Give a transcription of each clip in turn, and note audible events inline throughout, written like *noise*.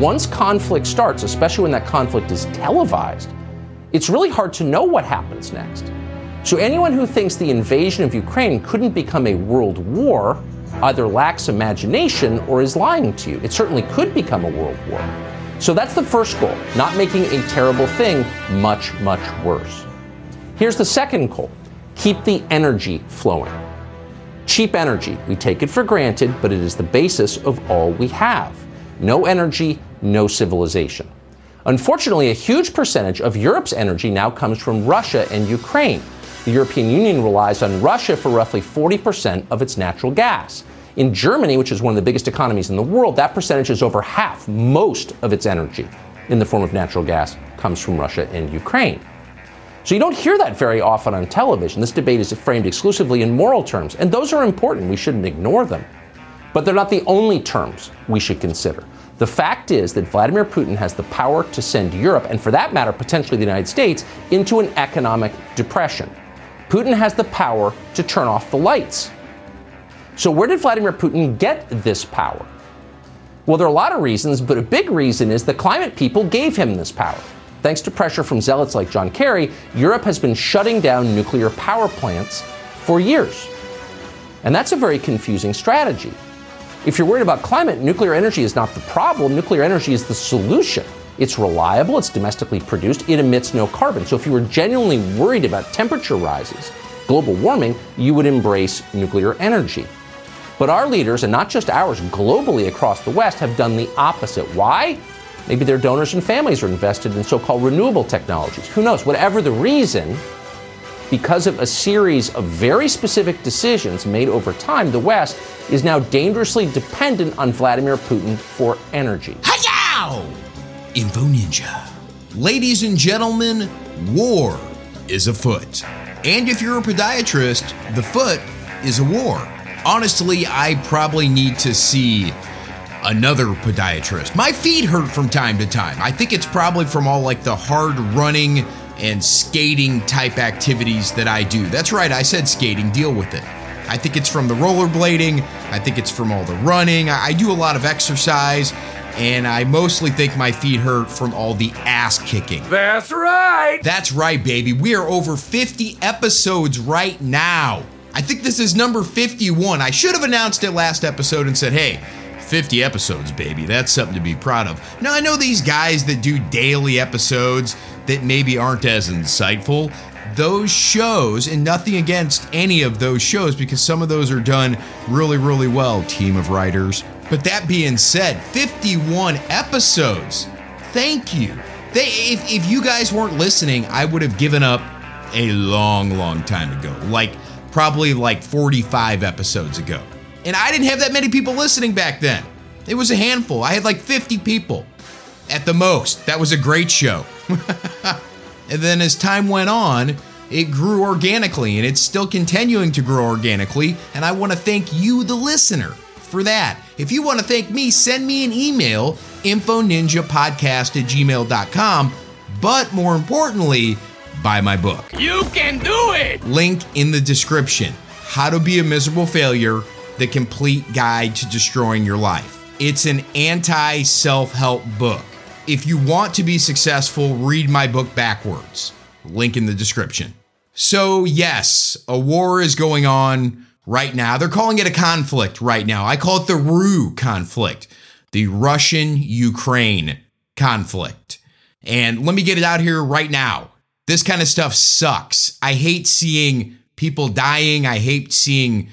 once conflict starts, especially when that conflict is televised, it's really hard to know what happens next. So anyone who thinks the invasion of Ukraine couldn't become a world war either lacks imagination or is lying to you. It certainly could become a world war. So that's the first goal, not making a terrible thing much, much worse. Here's the second goal keep the energy flowing. Cheap energy, we take it for granted, but it is the basis of all we have. No energy, no civilization. Unfortunately, a huge percentage of Europe's energy now comes from Russia and Ukraine. The European Union relies on Russia for roughly 40% of its natural gas. In Germany, which is one of the biggest economies in the world, that percentage is over half. Most of its energy in the form of natural gas comes from Russia and Ukraine. So you don't hear that very often on television. This debate is framed exclusively in moral terms, and those are important. We shouldn't ignore them. But they're not the only terms we should consider. The fact is that Vladimir Putin has the power to send Europe, and for that matter, potentially the United States, into an economic depression. Putin has the power to turn off the lights. So, where did Vladimir Putin get this power? Well, there are a lot of reasons, but a big reason is the climate people gave him this power. Thanks to pressure from zealots like John Kerry, Europe has been shutting down nuclear power plants for years. And that's a very confusing strategy. If you're worried about climate, nuclear energy is not the problem, nuclear energy is the solution. It's reliable, it's domestically produced, it emits no carbon. So if you were genuinely worried about temperature rises, global warming, you would embrace nuclear energy. But our leaders, and not just ours, globally across the West, have done the opposite. Why? Maybe their donors and families are invested in so called renewable technologies. Who knows? Whatever the reason, because of a series of very specific decisions made over time, the West is now dangerously dependent on Vladimir Putin for energy. Hi-yow! Info Ninja. Ladies and gentlemen, war is afoot. And if you're a podiatrist, the foot is a war. Honestly, I probably need to see another podiatrist. My feet hurt from time to time. I think it's probably from all like the hard running and skating type activities that I do. That's right, I said skating, deal with it. I think it's from the rollerblading. I think it's from all the running. I, do a lot of exercise and I mostly think my feet hurt from all the ass kicking. That's right. That's right, baby. We are over 50 episodes right now. I think this is number 51. I should have announced it last episode and said, hey, 50 episodes, baby. That's something to be proud of. Now, I know these guys that do daily episodes that maybe aren't as insightful. Those shows, and nothing against any of those shows because some of those are done really, really well, team of writers. But that being said, 51 episodes. Thank you. They, if, if you guys weren't listening, I would have given up a long, long time ago. Like, probably like 45 episodes ago. And I didn't have that many people listening back then. It was a handful. I had like 50 people at the most. That was a great show. *laughs* and then as time went on, it grew organically and it's still continuing to grow organically. And I want to thank you, the listener for that. If you want to thank me, send me an email, infoninjapodcast at gmail.com. But more importantly, buy my book. You can do it! Link in the description How to Be a Miserable Failure The Complete Guide to Destroying Your Life. It's an anti self help book. If you want to be successful, read my book backwards. Link in the description. So, yes, a war is going on right now. They're calling it a conflict right now. I call it the RU conflict, the Russian Ukraine conflict. And let me get it out here right now. This kind of stuff sucks. I hate seeing people dying. I hate seeing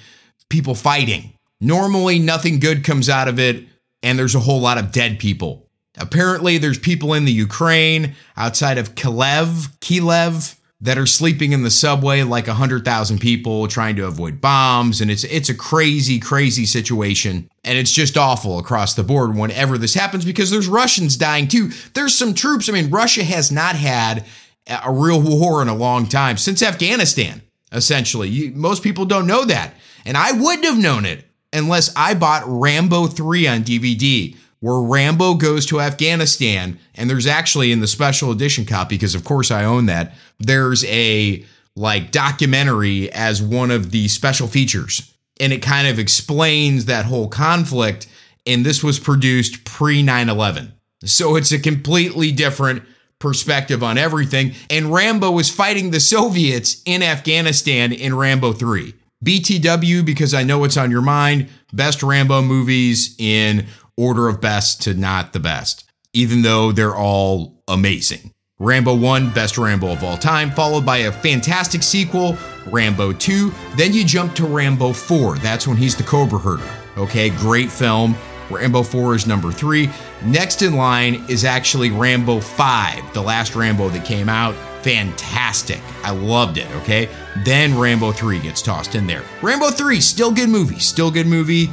people fighting. Normally, nothing good comes out of it, and there's a whole lot of dead people. Apparently, there's people in the Ukraine outside of Kiev, Kiev, that are sleeping in the subway like 100,000 people trying to avoid bombs and it's it's a crazy crazy situation and it's just awful across the board whenever this happens because there's Russians dying too. There's some troops. I mean, Russia has not had a real war in a long time since Afghanistan, essentially. You, most people don't know that. And I wouldn't have known it unless I bought Rambo 3 on DVD where Rambo goes to Afghanistan. And there's actually in the special edition copy, because of course I own that, there's a like documentary as one of the special features. And it kind of explains that whole conflict. And this was produced pre 9 11. So it's a completely different perspective on everything. And Rambo was fighting the Soviets in Afghanistan in Rambo 3. BTW, because I know it's on your mind, best Rambo movies in order of best to not the best, even though they're all amazing. Rambo 1, best Rambo of all time, followed by a fantastic sequel, Rambo 2. Then you jump to Rambo 4. That's when he's the Cobra Herder. Okay, great film. Rambo 4 is number 3. Next in line is actually Rambo 5, the last Rambo that came out. Fantastic. I loved it, okay? Then Rambo 3 gets tossed in there. Rambo 3, still good movie, still good movie,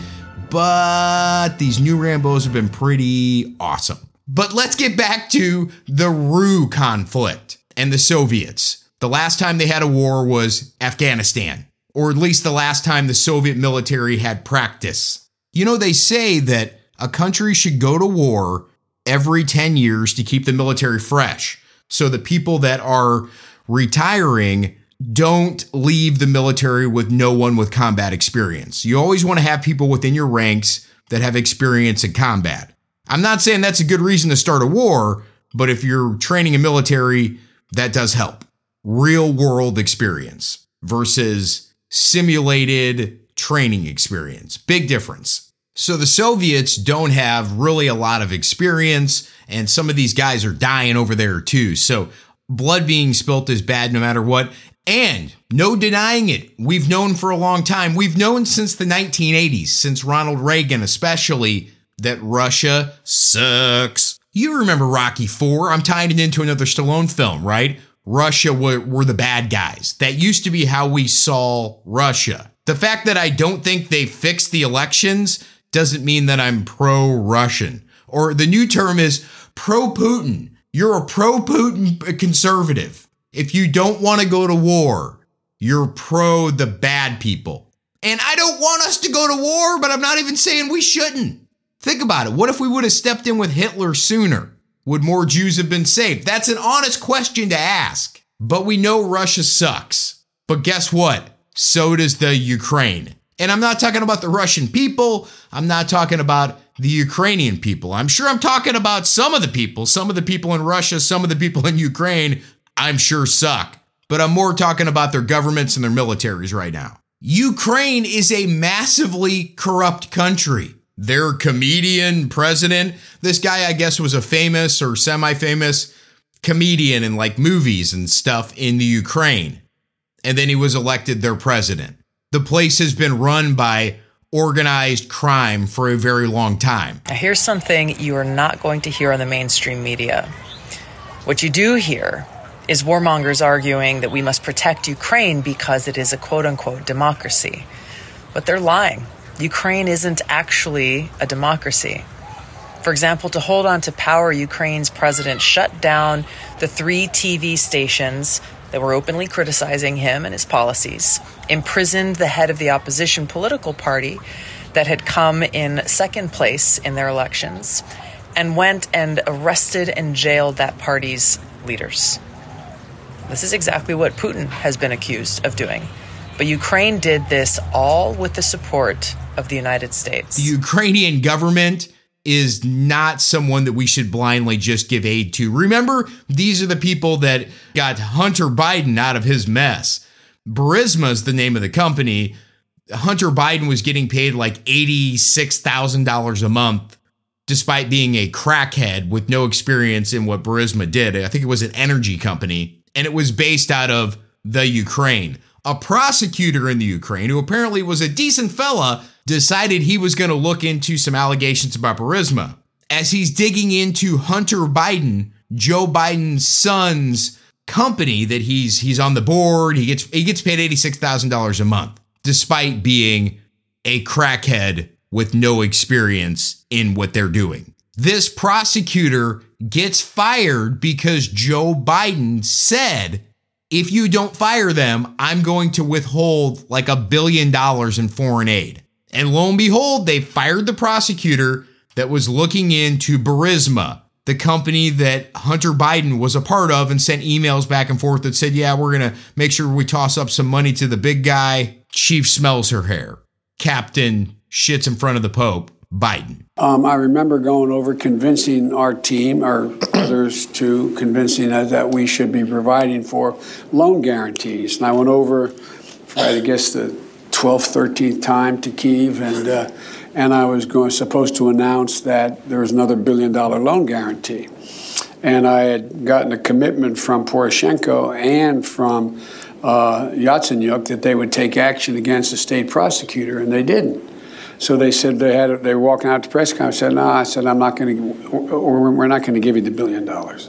but these new Rambos have been pretty awesome. But let's get back to the Rue conflict and the Soviets. The last time they had a war was Afghanistan, or at least the last time the Soviet military had practice. You know, they say that a country should go to war every 10 years to keep the military fresh. So the people that are retiring don't leave the military with no one with combat experience. You always want to have people within your ranks that have experience in combat. I'm not saying that's a good reason to start a war, but if you're training a military, that does help. Real world experience versus simulated training experience. Big difference. So the Soviets don't have really a lot of experience, and some of these guys are dying over there too. So blood being spilt is bad no matter what. And no denying it, we've known for a long time, we've known since the 1980s, since Ronald Reagan especially, that Russia sucks. You remember Rocky 4? I'm tying it into another Stallone film, right? Russia were, were the bad guys. That used to be how we saw Russia. The fact that I don't think they fixed the elections doesn't mean that I'm pro Russian. Or the new term is pro Putin. You're a pro Putin conservative. If you don't want to go to war, you're pro the bad people. And I don't want us to go to war, but I'm not even saying we shouldn't. Think about it. What if we would have stepped in with Hitler sooner? Would more Jews have been saved? That's an honest question to ask. But we know Russia sucks. But guess what? So does the Ukraine. And I'm not talking about the Russian people. I'm not talking about the Ukrainian people. I'm sure I'm talking about some of the people. Some of the people in Russia, some of the people in Ukraine, I'm sure suck. But I'm more talking about their governments and their militaries right now. Ukraine is a massively corrupt country. Their comedian president, this guy, I guess, was a famous or semi famous comedian in like movies and stuff in the Ukraine. And then he was elected their president. The place has been run by organized crime for a very long time. Now, here's something you are not going to hear on the mainstream media. What you do hear is warmongers arguing that we must protect Ukraine because it is a quote unquote democracy. But they're lying. Ukraine isn't actually a democracy. For example, to hold on to power, Ukraine's president shut down the three TV stations that were openly criticizing him and his policies, imprisoned the head of the opposition political party that had come in second place in their elections, and went and arrested and jailed that party's leaders. This is exactly what Putin has been accused of doing. But Ukraine did this all with the support of the United States. The Ukrainian government is not someone that we should blindly just give aid to. Remember, these are the people that got Hunter Biden out of his mess. Burisma is the name of the company. Hunter Biden was getting paid like $86,000 a month despite being a crackhead with no experience in what Burisma did. I think it was an energy company and it was based out of the Ukraine. A prosecutor in the Ukraine, who apparently was a decent fella, decided he was going to look into some allegations about Burisma. As he's digging into Hunter Biden, Joe Biden's son's company that he's he's on the board, he gets he gets paid $86,000 a month despite being a crackhead with no experience in what they're doing. This prosecutor gets fired because Joe Biden said if you don't fire them, I'm going to withhold like a billion dollars in foreign aid. And lo and behold, they fired the prosecutor that was looking into Burisma, the company that Hunter Biden was a part of, and sent emails back and forth that said, Yeah, we're going to make sure we toss up some money to the big guy. Chief smells her hair. Captain shits in front of the Pope. Biden. Um, I remember going over convincing our team, or *coughs* others too, convincing us that we should be providing for loan guarantees. And I went over I guess, the 12th, 13th time to Kiev, and uh, and I was going supposed to announce that there was another billion dollar loan guarantee. And I had gotten a commitment from Poroshenko and from uh, Yatsenyuk that they would take action against the state prosecutor, and they didn't. So they said they had they were walking out to press conference. I said, "No," I said, "I'm not going to, we're not going to give you the billion dollars."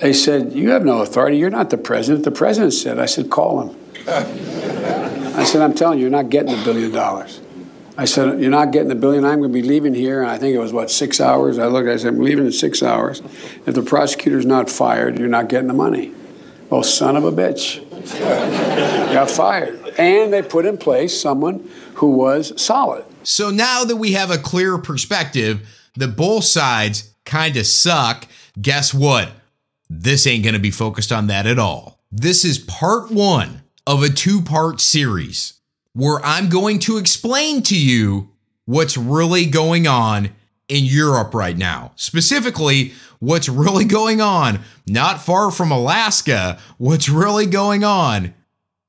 They said, "You have no authority. You're not the president." The president said, "I said, call him." *laughs* I said, "I'm telling you, you're not getting the billion dollars." I said, You're not getting the billion. I'm going to be leaving here. And I think it was, what, six hours? I looked, I said, I'm leaving in six hours. If the prosecutor's not fired, you're not getting the money. Well, son of a bitch. got fired. And they put in place someone who was solid. So now that we have a clear perspective that both sides kind of suck, guess what? This ain't going to be focused on that at all. This is part one of a two part series where I'm going to explain to you what's really going on in Europe right now. Specifically, what's really going on not far from Alaska, what's really going on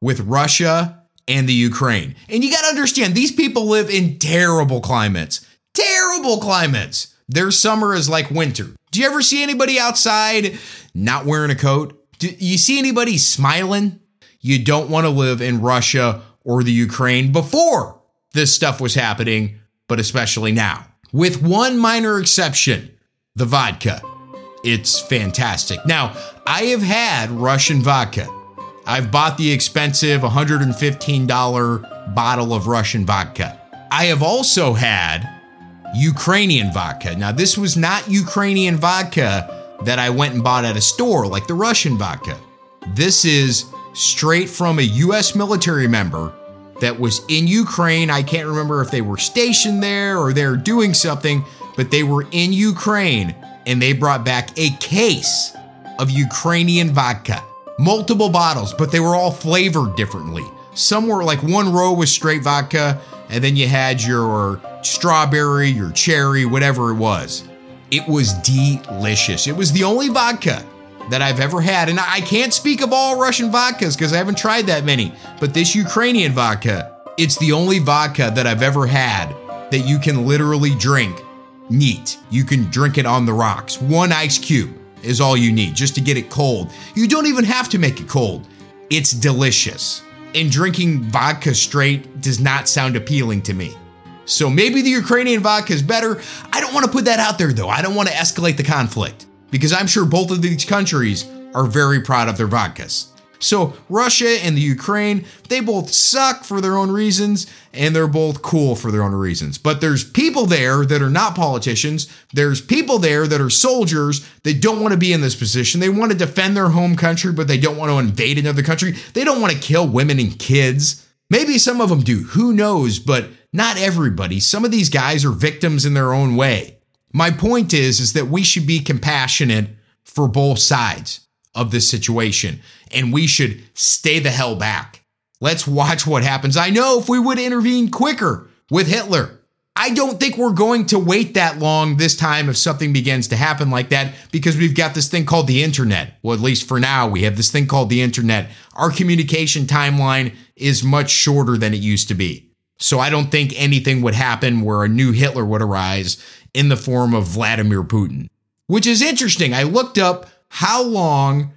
with Russia and the Ukraine. And you got to understand, these people live in terrible climates. Terrible climates. Their summer is like winter. Do you ever see anybody outside not wearing a coat? Do you see anybody smiling? You don't want to live in Russia or the Ukraine before this stuff was happening, but especially now. With one minor exception the vodka. It's fantastic. Now, I have had Russian vodka. I've bought the expensive $115 bottle of Russian vodka. I have also had Ukrainian vodka. Now, this was not Ukrainian vodka that I went and bought at a store like the Russian vodka. This is straight from a US military member that was in Ukraine. I can't remember if they were stationed there or they're doing something, but they were in Ukraine and they brought back a case of Ukrainian vodka. Multiple bottles, but they were all flavored differently. Some were like one row was straight vodka, and then you had your strawberry, your cherry, whatever it was. It was delicious. It was the only vodka that I've ever had. And I can't speak of all Russian vodkas because I haven't tried that many, but this Ukrainian vodka, it's the only vodka that I've ever had that you can literally drink neat. You can drink it on the rocks. One ice cube is all you need just to get it cold. You don't even have to make it cold. It's delicious. And drinking vodka straight does not sound appealing to me. So maybe the Ukrainian vodka is better. I don't want to put that out there though. I don't want to escalate the conflict because I'm sure both of these countries are very proud of their vodkas. So, Russia and the Ukraine, they both suck for their own reasons, and they're both cool for their own reasons. But there's people there that are not politicians. There's people there that are soldiers that don't want to be in this position. They want to defend their home country, but they don't want to invade another country. They don't want to kill women and kids. Maybe some of them do, who knows, but not everybody. Some of these guys are victims in their own way. My point is is that we should be compassionate for both sides of this situation and we should stay the hell back. Let's watch what happens. I know if we would intervene quicker with Hitler, I don't think we're going to wait that long this time if something begins to happen like that because we've got this thing called the internet. Well, at least for now, we have this thing called the internet. Our communication timeline is much shorter than it used to be. So I don't think anything would happen where a new Hitler would arise in the form of Vladimir Putin, which is interesting. I looked up how long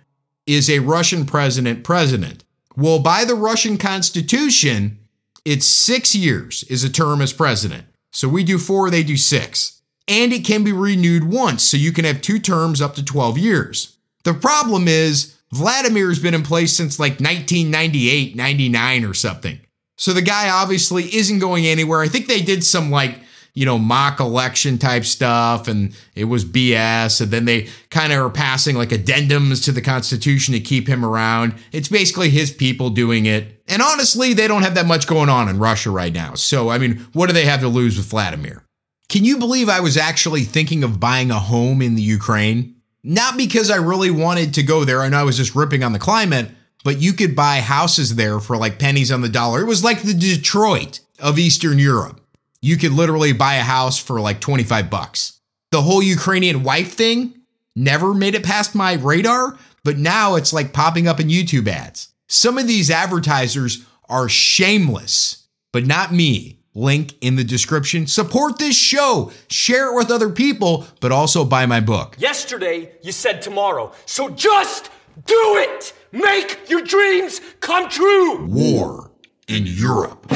is a Russian president president? Well, by the Russian constitution, it's six years is a term as president. So we do four, they do six. And it can be renewed once, so you can have two terms up to 12 years. The problem is, Vladimir has been in place since like 1998, 99 or something. So the guy obviously isn't going anywhere. I think they did some like you know, mock election type stuff and it was BS. And then they kind of are passing like addendums to the Constitution to keep him around. It's basically his people doing it. And honestly, they don't have that much going on in Russia right now. So, I mean, what do they have to lose with Vladimir? Can you believe I was actually thinking of buying a home in the Ukraine? Not because I really wanted to go there and I was just ripping on the climate, but you could buy houses there for like pennies on the dollar. It was like the Detroit of Eastern Europe you could literally buy a house for like 25 bucks. The whole Ukrainian wife thing never made it past my radar, but now it's like popping up in YouTube ads. Some of these advertisers are shameless, but not me. Link in the description. Support this show, share it with other people, but also buy my book. Yesterday, you said tomorrow. So just do it! Make your dreams come true! War in Europe.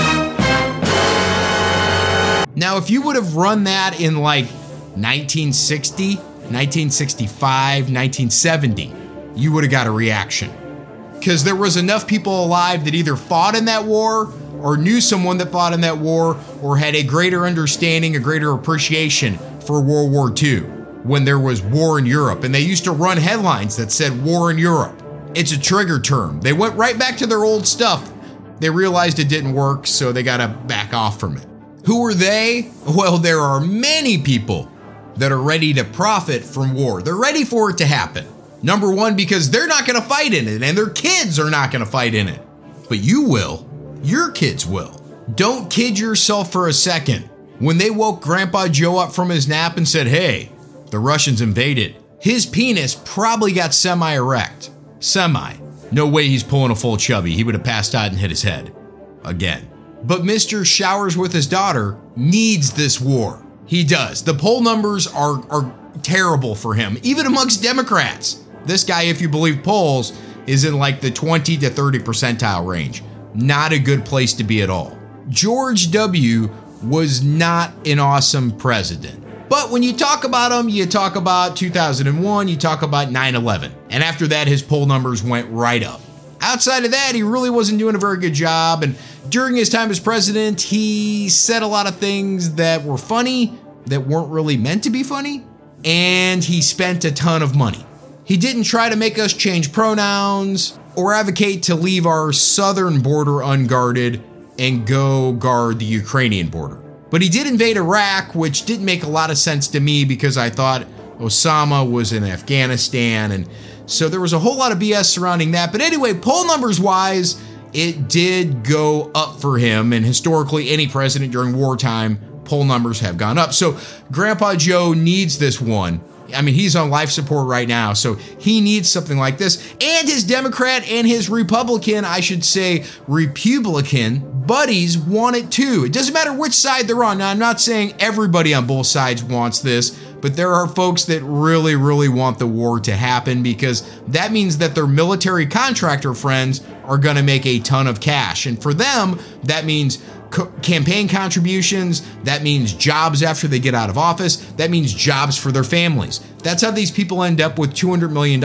Now, if you would have run that in like 1960, 1965, 1970, you would have got a reaction. Because there was enough people alive that either fought in that war or knew someone that fought in that war or had a greater understanding, a greater appreciation for World War II when there was war in Europe. And they used to run headlines that said war in Europe. It's a trigger term. They went right back to their old stuff. They realized it didn't work, so they got to back off from it. Who are they? Well, there are many people that are ready to profit from war. They're ready for it to happen. Number one, because they're not going to fight in it and their kids are not going to fight in it. But you will. Your kids will. Don't kid yourself for a second. When they woke Grandpa Joe up from his nap and said, hey, the Russians invaded, his penis probably got semi erect. Semi. No way he's pulling a full chubby. He would have passed out and hit his head. Again. But Mr. Showers with his daughter needs this war. He does. The poll numbers are, are terrible for him, even amongst Democrats. This guy, if you believe polls, is in like the 20 to 30 percentile range. Not a good place to be at all. George W. was not an awesome president. But when you talk about him, you talk about 2001, you talk about 9 11. And after that, his poll numbers went right up. Outside of that, he really wasn't doing a very good job. And during his time as president, he said a lot of things that were funny, that weren't really meant to be funny. And he spent a ton of money. He didn't try to make us change pronouns or advocate to leave our southern border unguarded and go guard the Ukrainian border. But he did invade Iraq, which didn't make a lot of sense to me because I thought Osama was in Afghanistan. And so there was a whole lot of BS surrounding that. But anyway, poll numbers wise, it did go up for him. And historically, any president during wartime, poll numbers have gone up. So Grandpa Joe needs this one. I mean, he's on life support right now, so he needs something like this. And his Democrat and his Republican, I should say, Republican buddies want it too. It doesn't matter which side they're on. Now, I'm not saying everybody on both sides wants this, but there are folks that really, really want the war to happen because that means that their military contractor friends are going to make a ton of cash. And for them, that means campaign contributions. That means jobs after they get out of office. That means jobs for their families. That's how these people end up with $200 million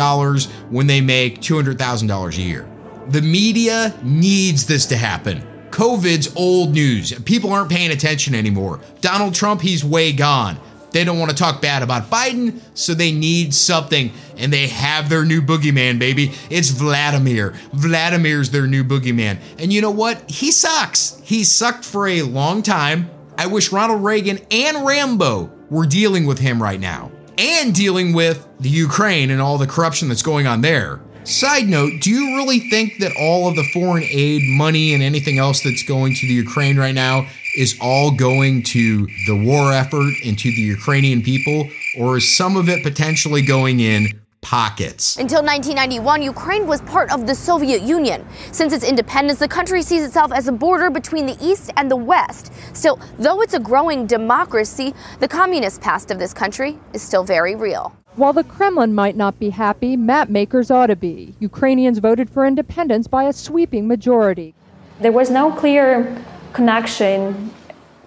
when they make $200,000 a year. The media needs this to happen. COVID's old news. People aren't paying attention anymore. Donald Trump, he's way gone. They don't want to talk bad about Biden, so they need something. And they have their new boogeyman, baby. It's Vladimir. Vladimir's their new boogeyman. And you know what? He sucks. He sucked for a long time. I wish Ronald Reagan and Rambo were dealing with him right now and dealing with the Ukraine and all the corruption that's going on there. Side note, do you really think that all of the foreign aid money and anything else that's going to the Ukraine right now is all going to the war effort and to the Ukrainian people? Or is some of it potentially going in pockets? Until 1991, Ukraine was part of the Soviet Union. Since its independence, the country sees itself as a border between the East and the West. Still, though it's a growing democracy, the communist past of this country is still very real. While the Kremlin might not be happy, map makers ought to be. Ukrainians voted for independence by a sweeping majority. There was no clear connection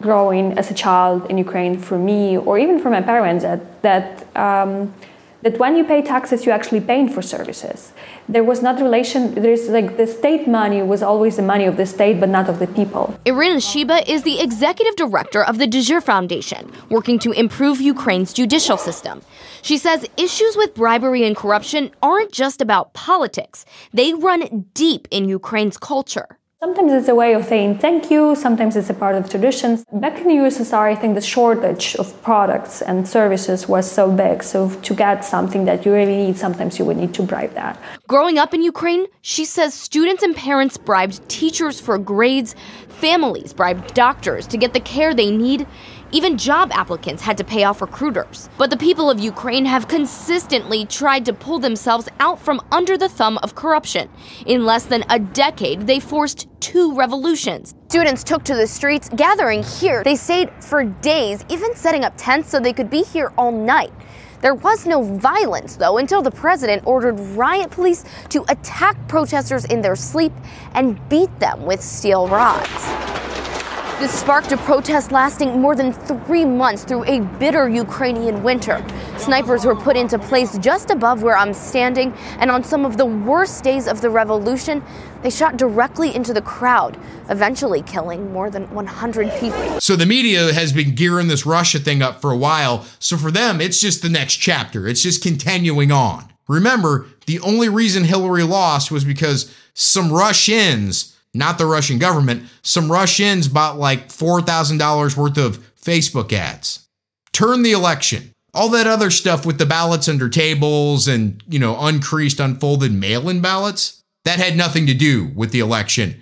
growing as a child in Ukraine for me or even for my parents that that um, that when you pay taxes you're actually paying for services. There was not relation there's like the state money was always the money of the state but not of the people. Irina Shiba is the executive director of the De Jure Foundation, working to improve Ukraine's judicial system. She says issues with bribery and corruption aren't just about politics. They run deep in Ukraine's culture. Sometimes it's a way of saying thank you, sometimes it's a part of traditions. Back in the USSR, I think the shortage of products and services was so big. So to get something that you really need, sometimes you would need to bribe that. Growing up in Ukraine, she says students and parents bribed teachers for grades, families bribed doctors to get the care they need, even job applicants had to pay off recruiters. But the people of Ukraine have consistently tried to pull themselves out from under the thumb of corruption. In less than a decade, they forced two revolutions. Students took to the streets, gathering here. They stayed for days, even setting up tents so they could be here all night. There was no violence, though, until the president ordered riot police to attack protesters in their sleep and beat them with steel rods. This sparked a protest lasting more than three months through a bitter Ukrainian winter. Snipers were put into place just above where I'm standing, and on some of the worst days of the revolution, they shot directly into the crowd, eventually killing more than 100 people. So the media has been gearing this Russia thing up for a while. So for them, it's just the next chapter. It's just continuing on. Remember, the only reason Hillary lost was because some Russians not the Russian government, some Russians bought like $4,000 worth of Facebook ads. Turn the election. All that other stuff with the ballots under tables and, you know, uncreased, unfolded mail in ballots, that had nothing to do with the election.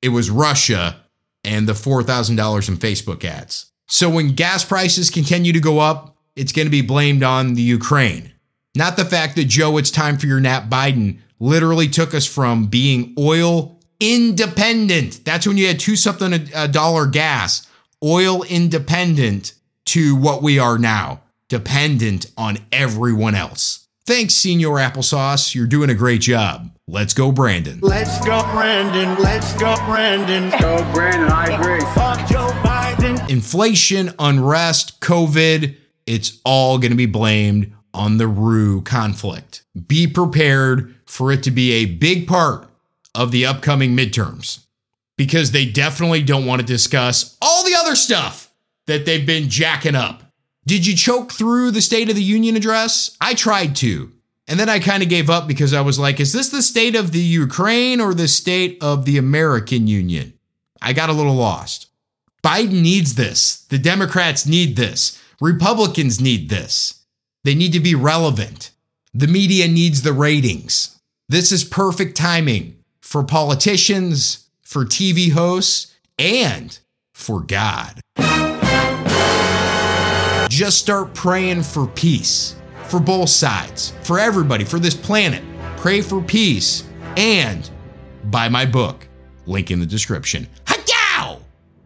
It was Russia and the $4,000 in Facebook ads. So when gas prices continue to go up, it's going to be blamed on the Ukraine. Not the fact that Joe, it's time for your nap Biden literally took us from being oil independent. That's when you had two something a, a dollar gas, oil independent to what we are now, dependent on everyone else. Thanks, Senior Applesauce. You're doing a great job. Let's go, Brandon. Let's go, Brandon. Let's go, Brandon. Go, Brandon. I agree. Fuck Joe Biden. Inflation, unrest, COVID, it's all going to be blamed on the RUE conflict. Be prepared for it to be a big part of the upcoming midterms because they definitely don't want to discuss all the other stuff that they've been jacking up. Did you choke through the State of the Union address? I tried to. And then I kind of gave up because I was like, is this the state of the Ukraine or the state of the American Union? I got a little lost. Biden needs this. The Democrats need this. Republicans need this. They need to be relevant. The media needs the ratings. This is perfect timing for politicians, for TV hosts, and for God. Just start praying for peace for both sides, for everybody, for this planet. Pray for peace and buy my book. Link in the description. Hadow!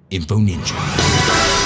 Info Ninja.